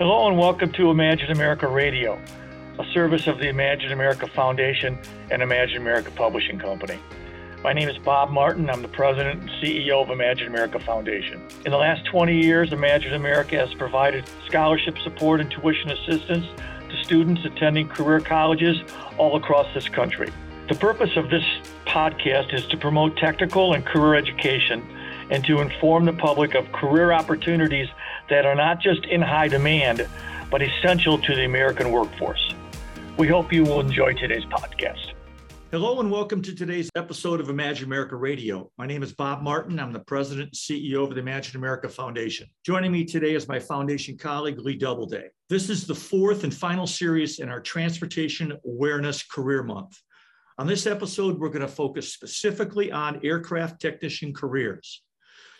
Hello and welcome to Imagine America Radio, a service of the Imagine America Foundation and Imagine America Publishing Company. My name is Bob Martin. I'm the president and CEO of Imagine America Foundation. In the last 20 years, Imagine America has provided scholarship support and tuition assistance to students attending career colleges all across this country. The purpose of this podcast is to promote technical and career education and to inform the public of career opportunities that are not just in high demand, but essential to the American workforce. We hope you will enjoy today's podcast. Hello and welcome to today's episode of Imagine America Radio. My name is Bob Martin. I'm the president and CEO of the Imagine America Foundation. Joining me today is my foundation colleague, Lee Doubleday. This is the fourth and final series in our Transportation Awareness Career Month. On this episode, we're going to focus specifically on aircraft technician careers.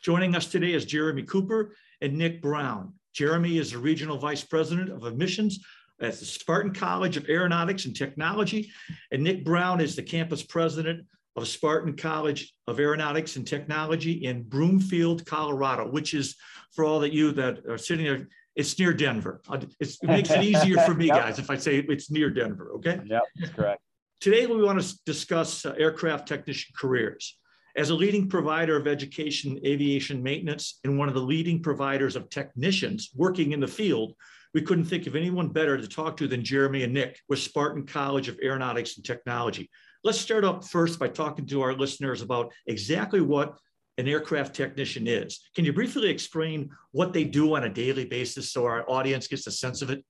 Joining us today is Jeremy Cooper and Nick Brown. Jeremy is the Regional Vice President of Admissions at the Spartan College of Aeronautics and Technology, and Nick Brown is the campus president of Spartan College of Aeronautics and Technology in Broomfield, Colorado, which is for all that you that are sitting there, it's near Denver. It's, it makes it easier for me, yep. guys, if I say it's near Denver. Okay. Yep, that's correct. Today, we want to discuss uh, aircraft technician careers. As a leading provider of education aviation maintenance and one of the leading providers of technicians working in the field, we couldn't think of anyone better to talk to than Jeremy and Nick with Spartan College of Aeronautics and Technology. Let's start up first by talking to our listeners about exactly what an aircraft technician is. Can you briefly explain what they do on a daily basis so our audience gets a sense of it?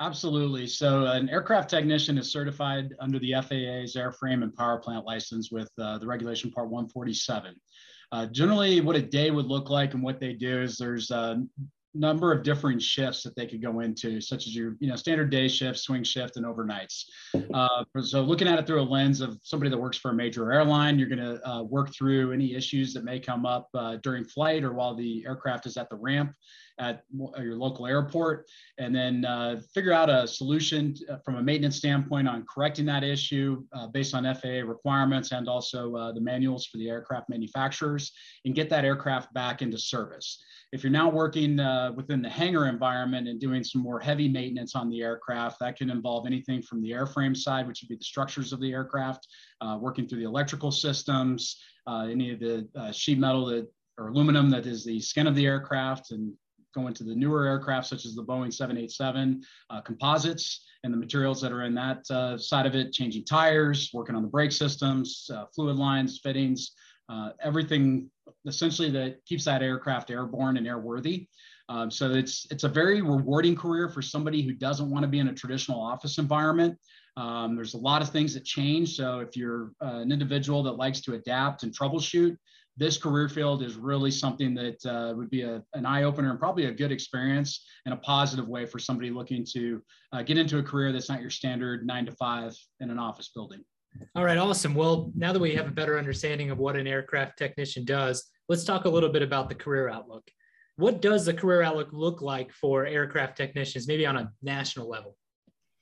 Absolutely. So, an aircraft technician is certified under the FAA's airframe and power plant license with uh, the regulation part 147. Uh, generally, what a day would look like and what they do is there's a number of different shifts that they could go into, such as your you know standard day shift, swing shift, and overnights. Uh, so, looking at it through a lens of somebody that works for a major airline, you're going to uh, work through any issues that may come up uh, during flight or while the aircraft is at the ramp at your local airport and then uh, figure out a solution uh, from a maintenance standpoint on correcting that issue uh, based on FAA requirements and also uh, the manuals for the aircraft manufacturers and get that aircraft back into service. If you're now working uh, within the hangar environment and doing some more heavy maintenance on the aircraft, that can involve anything from the airframe side, which would be the structures of the aircraft, uh, working through the electrical systems, any of the sheet metal that or aluminum that is the skin of the aircraft and go into the newer aircraft, such as the Boeing 787 uh, composites and the materials that are in that uh, side of it, changing tires, working on the brake systems, uh, fluid lines, fittings, uh, everything essentially that keeps that aircraft airborne and airworthy. Um, so it's it's a very rewarding career for somebody who doesn't want to be in a traditional office environment. Um, there's a lot of things that change. So if you're uh, an individual that likes to adapt and troubleshoot, this career field is really something that uh, would be a, an eye opener and probably a good experience and a positive way for somebody looking to uh, get into a career that's not your standard nine to five in an office building. All right, awesome. Well, now that we have a better understanding of what an aircraft technician does, let's talk a little bit about the career outlook. What does the career outlook look like for aircraft technicians, maybe on a national level?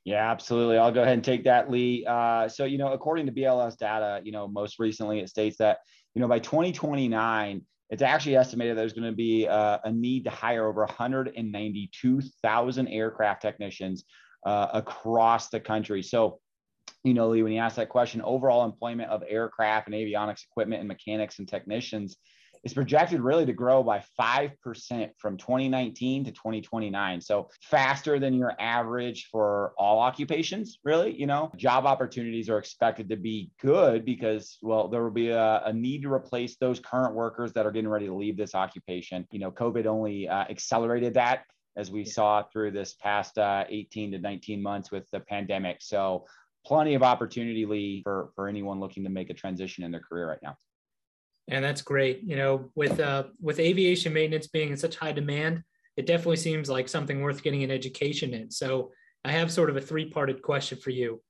Yeah, absolutely. I'll go ahead and take that, Lee. Uh, so, you know, according to BLS data, you know, most recently it states that you know, by 2029, it's actually estimated there's going to be a, need to hire over 192,000 aircraft technicians uh, across the country. So, you know, Lee, when you ask that question, overall employment of aircraft and avionics equipment and mechanics and technicians is projected really to grow by 5% from 2019 to 2029. So faster than your average for all occupations, really. You know, job opportunities are expected to be good because, well, there will be a, a need to replace those current workers that are getting ready to leave this occupation. You know, COVID only uh, accelerated that as we saw through this past uh, 18 to 19 months with the pandemic. So plenty of opportunity, Lee, for, for anyone looking to make a transition in their career right now. And that's great. You know, with uh, with aviation maintenance being in such high demand, it definitely seems like something worth getting an education in. So I have sort of a three-parted question for you.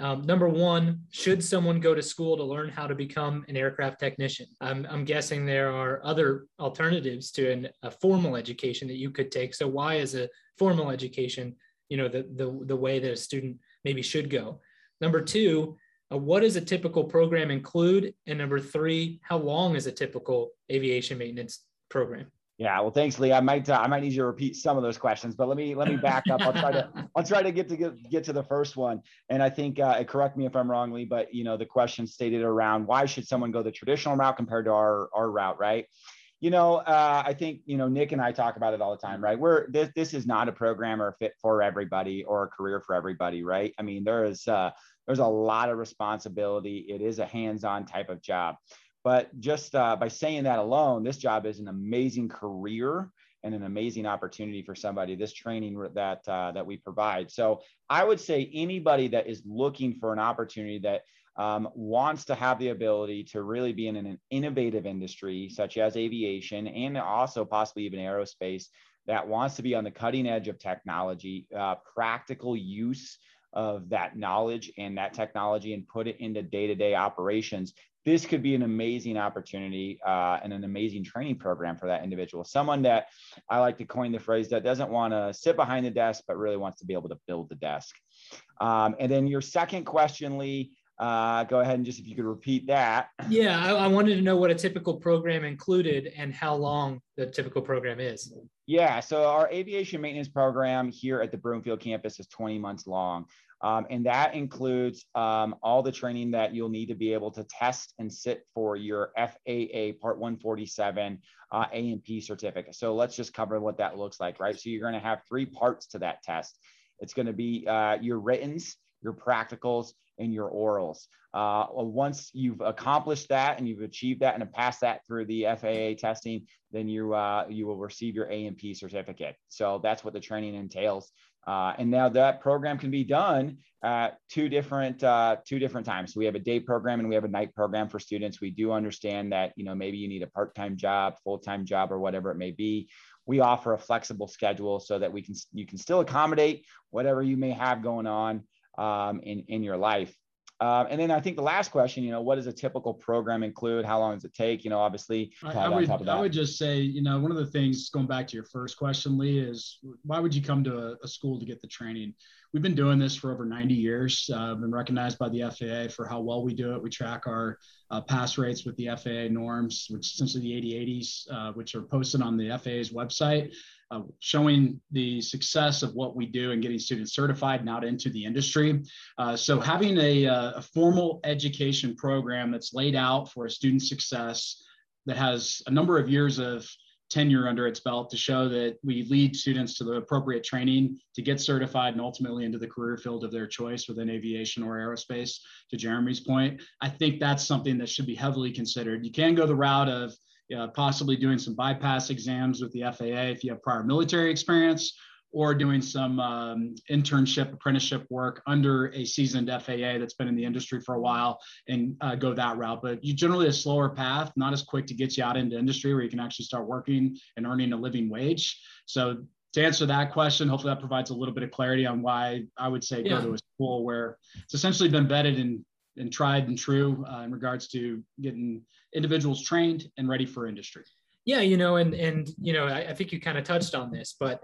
Um, number one, should someone go to school to learn how to become an aircraft technician? I'm, I'm guessing there are other alternatives to an, a formal education that you could take. So why is a formal education, you know, the, the, the way that a student maybe should go? Number two, uh, what does a typical program include? And number three, how long is a typical aviation maintenance program? Yeah, well, thanks, Lee. I might uh, I might need you to repeat some of those questions, but let me let me back up. I'll try to I'll try to get to get, get to the first one. And I think uh, correct me if I'm wrong, Lee, but you know the question stated around why should someone go the traditional route compared to our our route, right? You know, uh, I think you know Nick and I talk about it all the time, right? We're this this is not a program or a fit for everybody or a career for everybody, right? I mean, there is uh, there's a lot of responsibility. It is a hands-on type of job. But just uh, by saying that alone, this job is an amazing career and an amazing opportunity for somebody. This training that uh, that we provide. So I would say anybody that is looking for an opportunity that um, wants to have the ability to really be in an innovative industry such as aviation and also possibly even aerospace that wants to be on the cutting edge of technology, uh, practical use of that knowledge and that technology and put it into day-to-day operations this could be an amazing opportunity uh, and an amazing training program for that individual. Someone that I like to coin the phrase that doesn't want to sit behind the desk, but really wants to be able to build the desk. Um, and then your second question, Lee, uh, go ahead and just if you could repeat that. Yeah, I, I, wanted to know what a typical program included and how long the typical program is. Yeah, so our aviation maintenance program here at the Broomfield campus is 20 months long. Um, and that includes um, all the training that you'll need to be able to test and sit for your FAA Part 147 uh, A&P certificate. So let's just cover what that looks like, right? So you're going to have three parts to that test. It's going to be uh, your writtens, your practicals, and your orals. Uh, once you've accomplished that and you've achieved that and passed that through the FAA testing, then you uh, you will receive your A&P certificate. So that's what the training entails. Uh, and now that program can be done at two different uh, two different times. So we have a day program and we have a night program for students. We do understand that you know maybe you need a part-time job, full-time job, or whatever it may be. We offer a flexible schedule so that we can you can still accommodate whatever you may have going on um, in in your life. Um, and then I think the last question, you know, what does a typical program include? How long does it take? You know, obviously, I, I would, I would just say, you know, one of the things going back to your first question, Lee, is why would you come to a, a school to get the training? We've been doing this for over 90 years. Uh, been recognized by the FAA for how well we do it. We track our uh, pass rates with the FAA norms, which essentially the 8080s, uh, which are posted on the FAA's website uh, showing the success of what we do and getting students certified and out into the industry. Uh, so having a, uh, a, formal education program that's laid out for a student's success that has a number of years of tenure under its belt to show that we lead students to the appropriate training to get certified and ultimately into the career field of their choice within aviation or aerospace to jeremy's point i think that's something that should be heavily considered you can go the route of uh, possibly doing some bypass exams with the FAA if you have prior military experience, or doing some um, internship, apprenticeship work under a seasoned FAA that's been in the industry for a while and uh, go that route. But you generally a slower path, not as quick to get you out into industry where you can actually start working and earning a living wage. So to answer that question, hopefully that provides a little bit of clarity on why I would say yeah. go to a school where it's essentially been vetted and and tried and true uh, in regards to getting individuals trained and ready for industry. Yeah, you know, and and you know, I, I think you kind of touched on this, but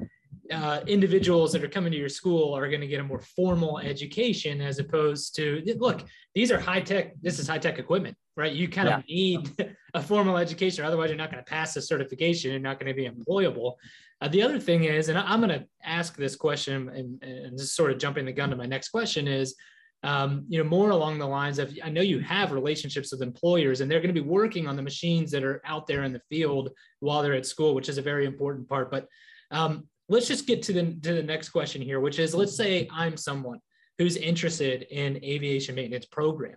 uh, individuals that are coming to your school are going to get a more formal education as opposed to look these are high tech this is high tech equipment right you kind yeah. of need a formal education otherwise you're not going to pass the certification you're not going to be employable uh, the other thing is and i'm going to ask this question and, and just sort of jumping the gun to my next question is um, you know, more along the lines of I know you have relationships with employers and they're going to be working on the machines that are out there in the field while they're at school, which is a very important part. But um, let's just get to the to the next question here, which is let's say I'm someone who's interested in aviation maintenance program.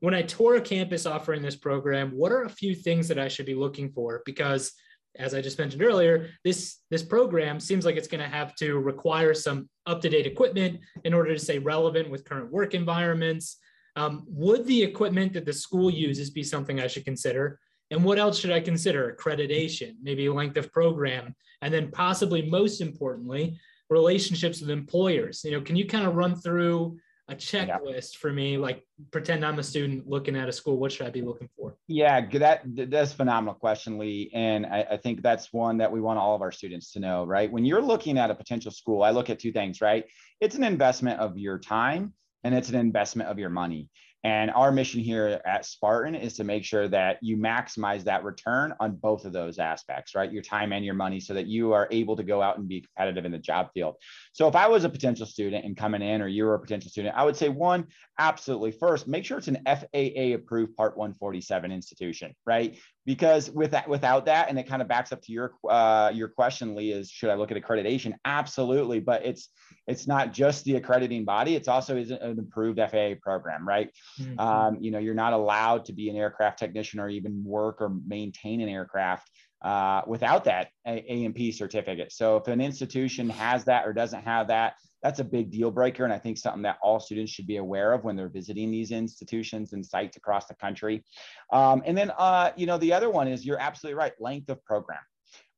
When I tour a campus offering this program, what are a few things that I should be looking for? Because as I just mentioned earlier, this, this program seems like it's going to have to require some up-to-date equipment in order to stay relevant with current work environments. Um, would the equipment that the school uses be something I should consider? And what else should I consider? Accreditation, maybe length of program, and then possibly most importantly, relationships with employers. You know, can you kind of run through a checklist yeah. for me like pretend i'm a student looking at a school what should i be looking for? Yeah that that's phenomenal question lee and I, I, think that's one that we want all of our students to know right? When you're looking at a potential school i look at two things right? It's an investment of your time and it's an investment of your money And our mission here at Spartan is to make sure that you maximize that return on both of those aspects, right? Your time and your money, so that you are able to go out and be competitive in the job field. So if I was a potential student and coming in, or you were a potential student, I would say one, absolutely. First, make sure it's an FAA approved Part 147 institution, right? Because with that, without that, and it kind of backs up to your uh, your question, Lee, is should I look at accreditation? Absolutely, but it's it's not just the accrediting body; it's also is an approved FAA program, right? Mm-hmm. Um, you know, you're not allowed to be an aircraft technician or even work or maintain an aircraft uh, without that A&P certificate. So if an institution has that or doesn't have that, that's a big deal breaker. And I think something that all students should be aware of when they're visiting these institutions and sites across the country. Um, and then, uh, you know, the other one is you're absolutely right, length of program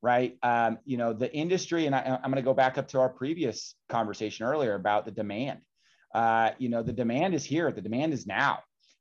right? Um, you know, the industry, and I, am going to go back up to our previous conversation earlier about the demand. Uh, you know, the demand is here. The demand is now.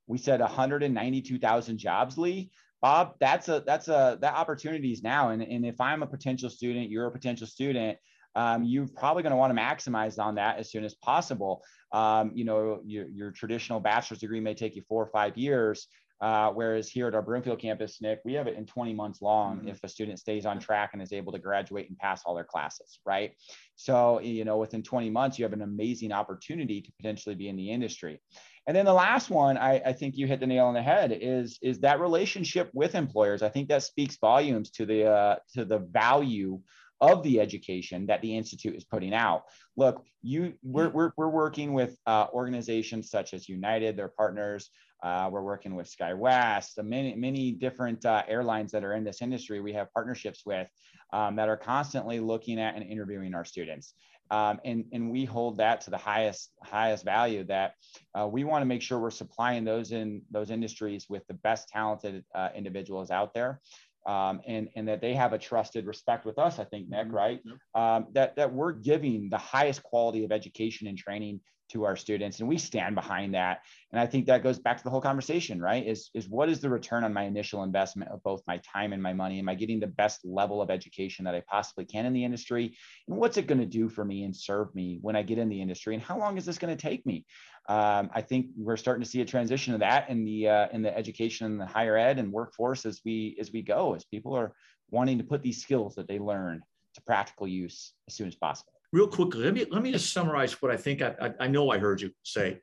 We said 192,000 jobs, Lee. Bob, that's a that's a that opportunity is now. And, and if I'm a potential student, you're a potential student, um, you're probably going to want to maximize on that as soon as possible. Um, you know, your, your traditional bachelor's degree may take you four or five years. Uh, whereas here at our Broomfield campus, Nick, we have it in 20 months long mm-hmm. if a student stays on track and is able to graduate and pass all their classes, right? So, you know, within 20 months, you have an amazing opportunity to potentially be in the industry. And then the last one, I, I think you hit the nail on the head, is is that relationship with employers. I think that speaks volumes to the uh, to the value of the education that the institute is putting out. Look, you we're we're, we're working with uh, organizations such as United, their partners, uh, we're working with SkyWest, many, many different uh, airlines that are in this industry we have partnerships with um, that are constantly looking at and interviewing our students. Um, and, and we hold that to the highest, highest value that uh, we want to make sure we're supplying those in those industries with the best talented uh, individuals out there. Um, and, and that they have a trusted respect with us, I think, Nick, mm-hmm. right? Um, that, that we're giving the highest quality of education and training to our students and we stand behind that. And i think that goes back to the whole conversation right? Is is what is the return on my initial investment of both my time and my money? Am i getting the best level of education that i possibly can in the industry? And what's it going to do for me and serve me when i get in the industry? And how long is this going to take me um, i think we're starting to see a transition of that in the uh, in the education and the higher ed and workforce as we as we go as people are wanting to put these skills that they learn to practical use as soon as possible real quickly, let me let me just summarize what I think I, I, I know I heard you say,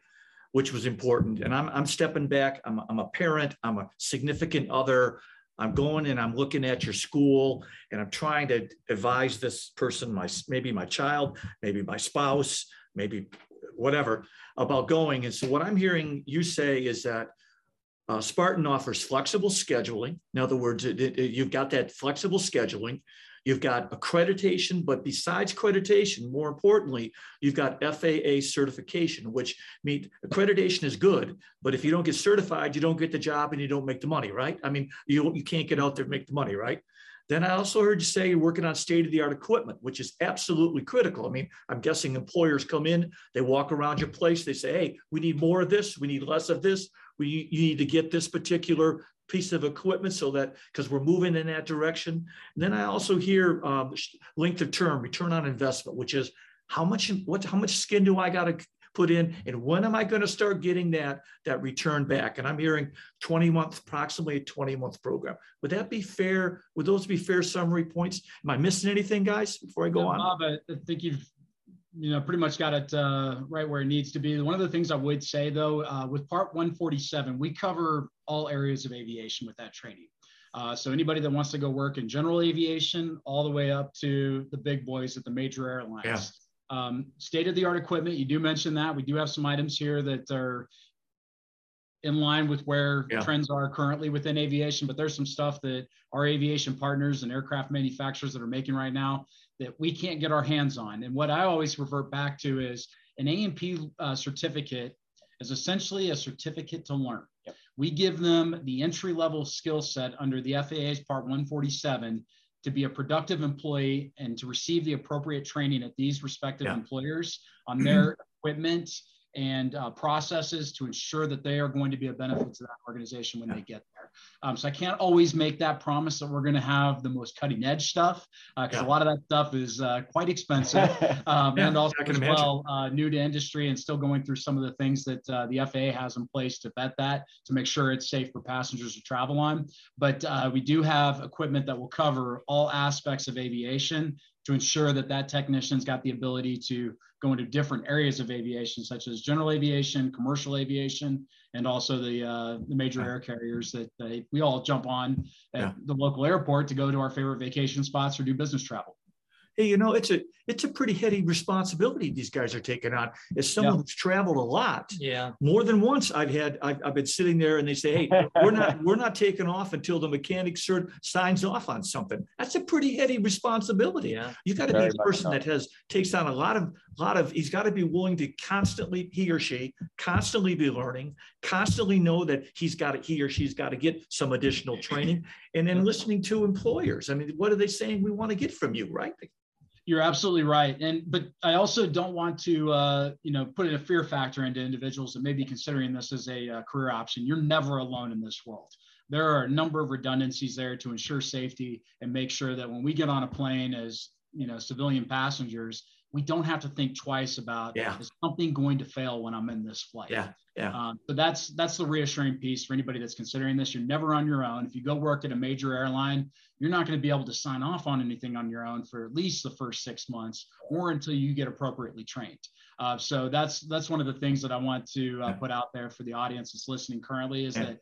which was important. And I'm I'm stepping back. I'm I'm a parent. I'm a significant other. I'm going and I'm looking at your school and I'm trying to advise this person, my maybe my child, maybe my spouse, maybe whatever, about going. And so what I'm hearing you say is that uh, Spartan offers flexible scheduling. In other words, it, it, you've got that flexible scheduling. You've got accreditation, but besides accreditation, more importantly, you've got FAA certification, which means accreditation is good, but if you don't get certified, you don't get the job and you don't make the money, right? I mean, you, you can't get out there and make the money, right? Then I also heard you say you're working on state of the art equipment, which is absolutely critical. I mean, I'm guessing employers come in, they walk around your place, they say, hey, we need more of this, we need less of this, we, you need to get this particular piece of equipment so that because we're moving in that direction. And then I also hear um, length of term, return on investment, which is how much what how much skin do I got to put in and when am I going to start getting that that return back? And I'm hearing 20 month, approximately a 20 month program. Would that be fair? Would those be fair summary points? Am I missing anything, guys? Before I go yeah, on, Bob, I think you've you know, pretty much got it uh, right where it needs to be. One of the things I would say though, uh, with Part 147, we cover all areas of aviation with that training. Uh, so anybody that wants to go work in general aviation, all the way up to the big boys at the major airlines. Yeah. Um, state of the art equipment, you do mention that. We do have some items here that are in line with where yeah. trends are currently within aviation, but there's some stuff that our aviation partners and aircraft manufacturers that are making right now that we can't get our hands on. And what I always revert back to is an A&P uh, certificate is essentially a certificate to learn. Yep. We give them the entry level skill set under the FAA's Part 147 to be a productive employee and to receive the appropriate training at these respective yeah. employers on their equipment and uh, processes to ensure that they are going to be a benefit to that organization when yeah. they get there. Um, so I can't always make that promise that we're going to have the most cutting edge stuff because uh, yeah. a lot of that stuff is uh, quite expensive um, yeah, and also as imagine. well uh, new to industry and still going through some of the things that uh, the FAA has in place to vet that to make sure it's safe for passengers to travel on. But uh, we do have equipment that will cover all aspects of aviation to ensure that that technician's got the ability to go into different areas of aviation, such as general aviation, commercial aviation, and also the uh, the major air carriers that they, we all jump on at yeah. the local airport to go to our favorite vacation spots or do business travel hey, you know, it's a it's a pretty heavy responsibility these guys are taking on. As someone yeah. who's traveled a lot, yeah, more than once I've had I've, I've been sitting there and they say, hey, we're not we're not taking off until the mechanic cert signs off on something. That's a pretty heavy responsibility. Yeah, you got to be a person that has takes on a lot of lot of. He's got to be willing to constantly he or she constantly be learning, constantly know that he's got to, he or she's got to get some additional training, and then listening to employers. I mean, what are they saying we want to get from you, right? You're absolutely right, and but I also don't want to, uh, you know, put in a fear factor into individuals that may be considering this as a uh, career option. You're never alone in this world. There are a number of redundancies there to ensure safety and make sure that when we get on a plane as you know civilian passengers, we don't have to think twice about yeah. is something going to fail when I'm in this flight. Yeah, yeah. Um, so that's that's the reassuring piece for anybody that's considering this. You're never on your own. If you go work at a major airline, you're not going to be able to sign off on anything on your own for at least the first six months, or until you get appropriately trained. Uh, so that's that's one of the things that I want to uh, put out there for the audience that's listening currently is yeah. that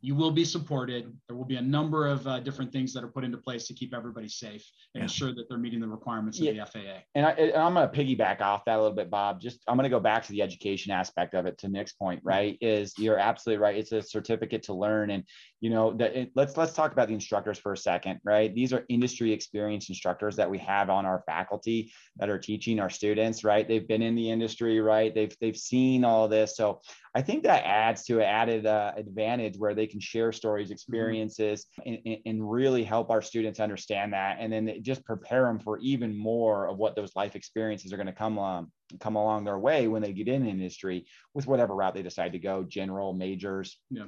you will be supported. There will be a number of uh, different things that are put into place to keep everybody safe and yeah. ensure that they're meeting the requirements yeah. of the FAA. And, I, am going to piggyback off that a little bit, Bob. Just I'm going to go back to the education aspect of it. To Nick's point, right? Is you're absolutely right. It's a certificate to learn, and you know that it, let's let's talk about the instructors for a second, right? These are industry experienced instructors that we have on our faculty that are teaching our students, right? They've been in the industry, right? They've they've seen all this, so I think that adds to an added uh, advantage where they can share stories, mm-hmm. experiences, mm-hmm. and, and, really help our students understand that, and then just prepare them for even more of what those life experiences are going to come um, come along their way when they get in the industry with whatever route they decide to go, general, majors, yeah.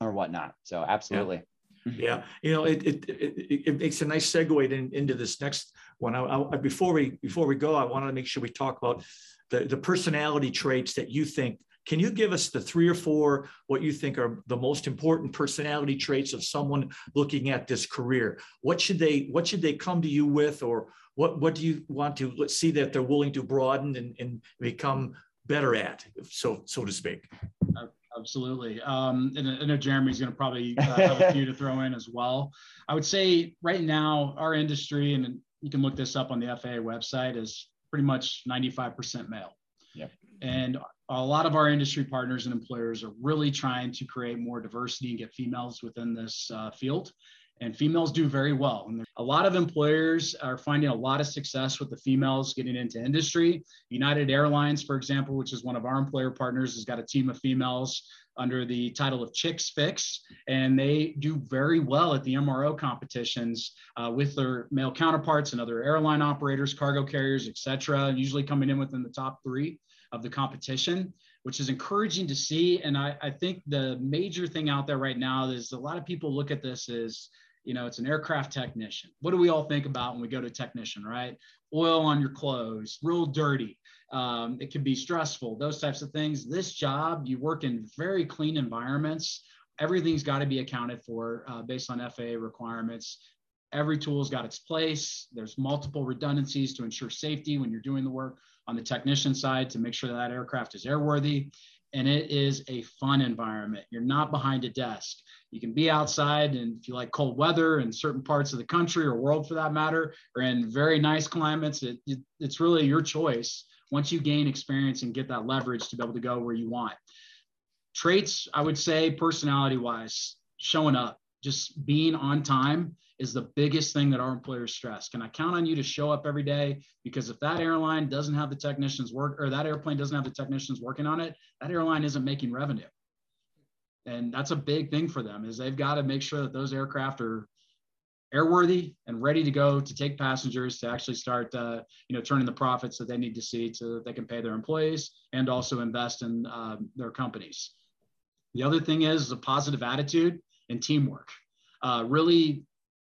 Or whatnot. So absolutely. Yeah. Yeah, you know, it, it, it, it, makes a nice segue in, into this next one. I, I, before we before we go, I wanted to make sure we talk about the, the personality traits that you think can you give us the three or four what you think are the most important personality traits of someone looking at this career? What should they what should they come to you with, or what what do you want to see that they're willing to broaden and, and become better at, so so to speak? Absolutely. Um, and I know Jeremy's going to probably uh, have a few to throw in as well. I would say right now, our industry, and you can look this up on the FAA website, is pretty much 95% male. Yep. And a lot of our industry partners and employers are really trying to create more diversity and get females within this uh, field. And females do very well. And a lot of employers are finding a lot of success with the females getting into industry. United Airlines, for example, which is one of our employer partners, has got a team of females under the title of Chicks Fix, and they do very well at the MRO competitions uh, with their male counterparts and other airline operators, cargo carriers, et cetera, usually coming in within the top three of the competition, which is encouraging to see. And I, I think the major thing out there right now is a lot of people look at this as, you know, it's an aircraft technician. What do we all think about when we go to technician, right? Oil on your clothes, real dirty. Um, it can be stressful, those types of things. This job, you work in very clean environments. Everything's got to be accounted for uh, based on FAA requirements. Every tool's got its place. There's multiple redundancies to ensure safety when you're doing the work on the technician side to make sure that, that aircraft is airworthy. And it is a fun environment. You're not behind a desk. You can be outside, and if you like cold weather in certain parts of the country or world for that matter, or in very nice climates, it, it, it's really your choice once you gain experience and get that leverage to be able to go where you want. Traits, I would say, personality wise, showing up, just being on time is the biggest thing that our employers stress. Can I count on you to show up every day? Because if that airline doesn't have the technicians work or that airplane doesn't have the technicians working on it, that airline isn't making revenue. And that's a big thing for them is they've got to make sure that those aircraft are airworthy and ready to go to take passengers to actually start uh, you know turning the profits that they need to see so that they can pay their employees and also invest in uh, their companies the other thing is a positive attitude and teamwork. Uh, really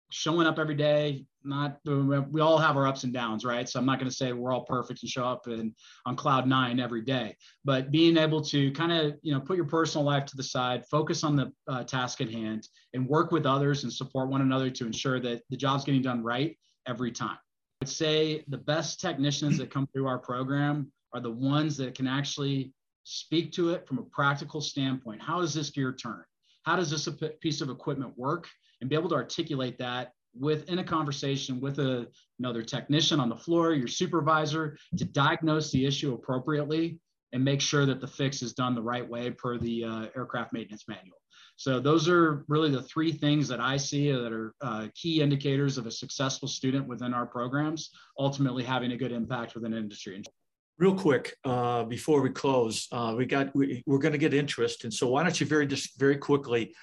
showing up every day. Not we all have our ups and downs, right? So I'm not going to say we're all perfect and show up and on cloud nine every day, but being able to kind of you know put your personal life to the side, focus on the uh, task at hand, and work with others and support one another to ensure that the job's getting done right every time. I'd say the best technicians that come through our program are the ones that can actually speak to it from a practical standpoint. How does this gear turn? How does this piece of equipment work? And be able to articulate that within a conversation with a, another technician on the floor, your supervisor, to diagnose the issue appropriately and make sure that the fix is done the right way per the uh, aircraft maintenance manual. So those are really the three things that I see that are uh, key indicators of a successful student within our programs, ultimately having a good impact within industry. Real quick, uh, before we close, uh, we got we, are going to get interest, and so why don't you very just very quickly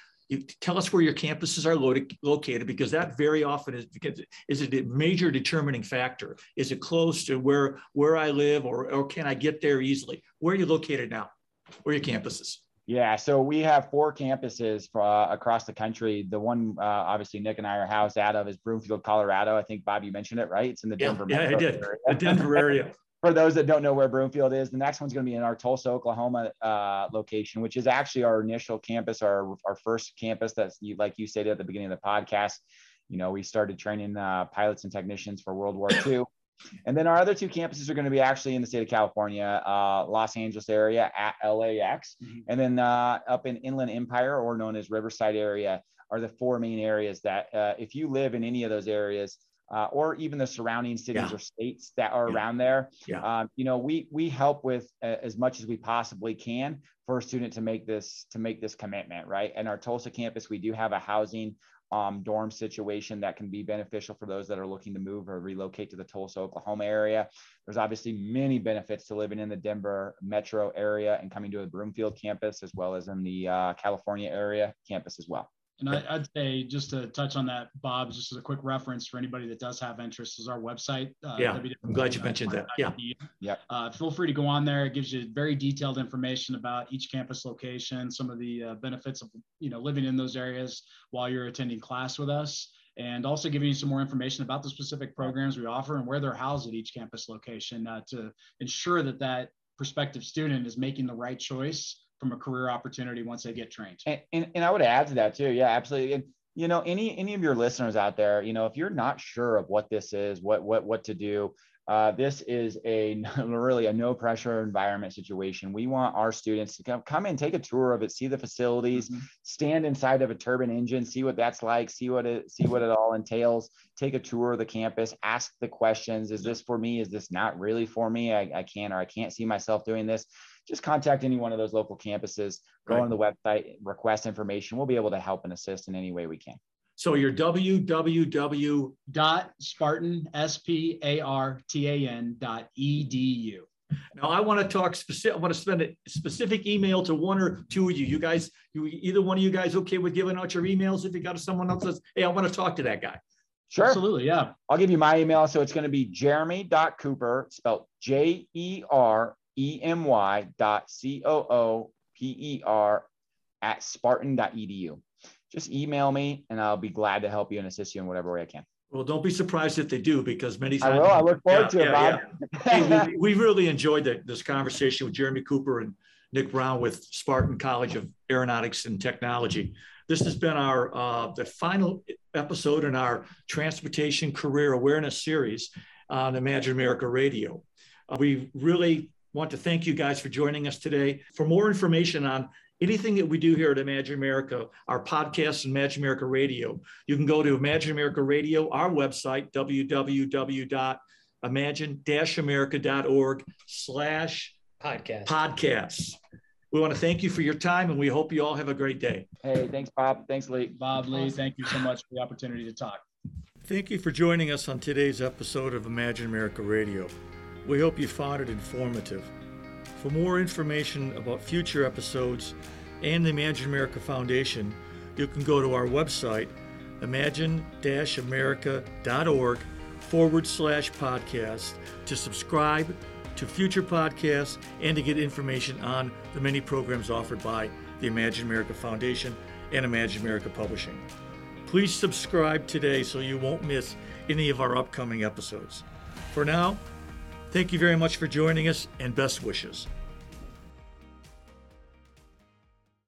tell us where your campuses are located because that very often is because is a major determining factor. Is it close to where where I live, or or can I get there easily? Where are you located now? Where are your campuses? Yeah, so we have four campuses uh, across the country. The one, uh, obviously, Nick and I are housed out of is Broomfield, Colorado. I think Bob, you mentioned it, right? It's in the Denver. Yeah, yeah I did. Area. The Denver area. For those that don't know where Broomfield is, the next one's going to be in our Tulsa, Oklahoma uh, location, which is actually our initial campus, our our first campus. That's like you stated at the beginning of the podcast. You know, we started training uh, pilots and technicians for World War II. And then our other two campuses are going to be actually in the state of California, uh, Los Angeles area at LAX, mm-hmm. and then uh, up in Inland Empire, or known as Riverside area, are the four main areas that uh, if you live in any of those areas, uh, or even the surrounding cities yeah. or states that are yeah. around there, yeah. um, you know, we we help with uh, as much as we possibly can for a student to make this to make this commitment, right? And our Tulsa campus, we do have a housing um, dorm situation that can be beneficial for those that are looking to move or relocate to the Tulsa, Oklahoma area. There's obviously many benefits to living in the Denver metro area and coming to a Broomfield campus, as well as in the uh, California area campus as well. And I, would say just to touch on that, Bob, just as a quick reference for anybody that does have interest, is our website. Uh, yeah, I'm glad you mentioned that. Yeah, yeah. Uh, feel free to go on there. It gives you very detailed information about each campus location, some of the uh, benefits of you know living in those areas while you're attending class with us, and also giving you some more information about the specific programs we offer and where they're housed at each campus location uh, to ensure that that prospective student is making the right choice from a career opportunity once they get trained. And, and, and I would add to that too. Yeah, absolutely. And you know, any any of your listeners out there, you know, if you're not sure of what this is, what what what to do, uh, this is a really a no pressure environment situation. We want our students to come, come and take a tour of it, see the facilities, mm-hmm. stand inside of a turbine engine, see what that's like, see what it see what it all entails, take a tour of the campus, ask the questions. Is this for me? Is this not really for me? I, I can't or I can't see myself doing this just contact any one of those local campuses, go right. on the website, request information. We'll be able to help and assist in any way we can. So your www dot Spartan S P A R T A N dot edu. Now I want to talk specific. I want to send a specific email to one or two of you. You guys, you either one of you guys okay with giving out your emails if you got someone else says, "Hey, I want to talk to that guy." Sure. Absolutely. Yeah. I'll give you my email. So it's going to be jeremy.cooper, spelled J E R E-M-Y dot C-O-O-P-E-R at spartan.edu. Just email me and I'll be glad to help you and assist you in whatever way I can. Well, don't be surprised if they do because many times. I will. I look forward yeah, to it, yeah, Bob. Yeah. hey, we, we, really enjoyed the, this conversation with Jeremy Cooper and Nick Brown with Spartan College of Aeronautics and Technology. This has been our uh, the final episode in our Transportation Career Awareness series on Imagine America Radio. Uh, we really want to thank you guys for joining us today. For more information on anything that we do here at Imagine America, our podcast, and Imagine America Radio, you can go to Imagine America Radio, our website, www.imagine-america.org slash podcast. podcasts. We want to thank you for your time and we hope you all have a great day. Hey, thanks, Bob. Thanks, Lee. Bob, Lee, thank you so much for the opportunity to talk. Thank you for joining us on today's episode of Imagine America Radio. We hope you found it informative. For more information about future episodes and the Imagine America Foundation, you can go to our website, imagine-america.org forward slash podcast to subscribe to future podcasts and to get information on the many programs offered by the Imagine America Foundation and Imagine America Publishing. Please subscribe today so you won't miss any of our upcoming episodes. For now, thank you very much for joining us and best wishes.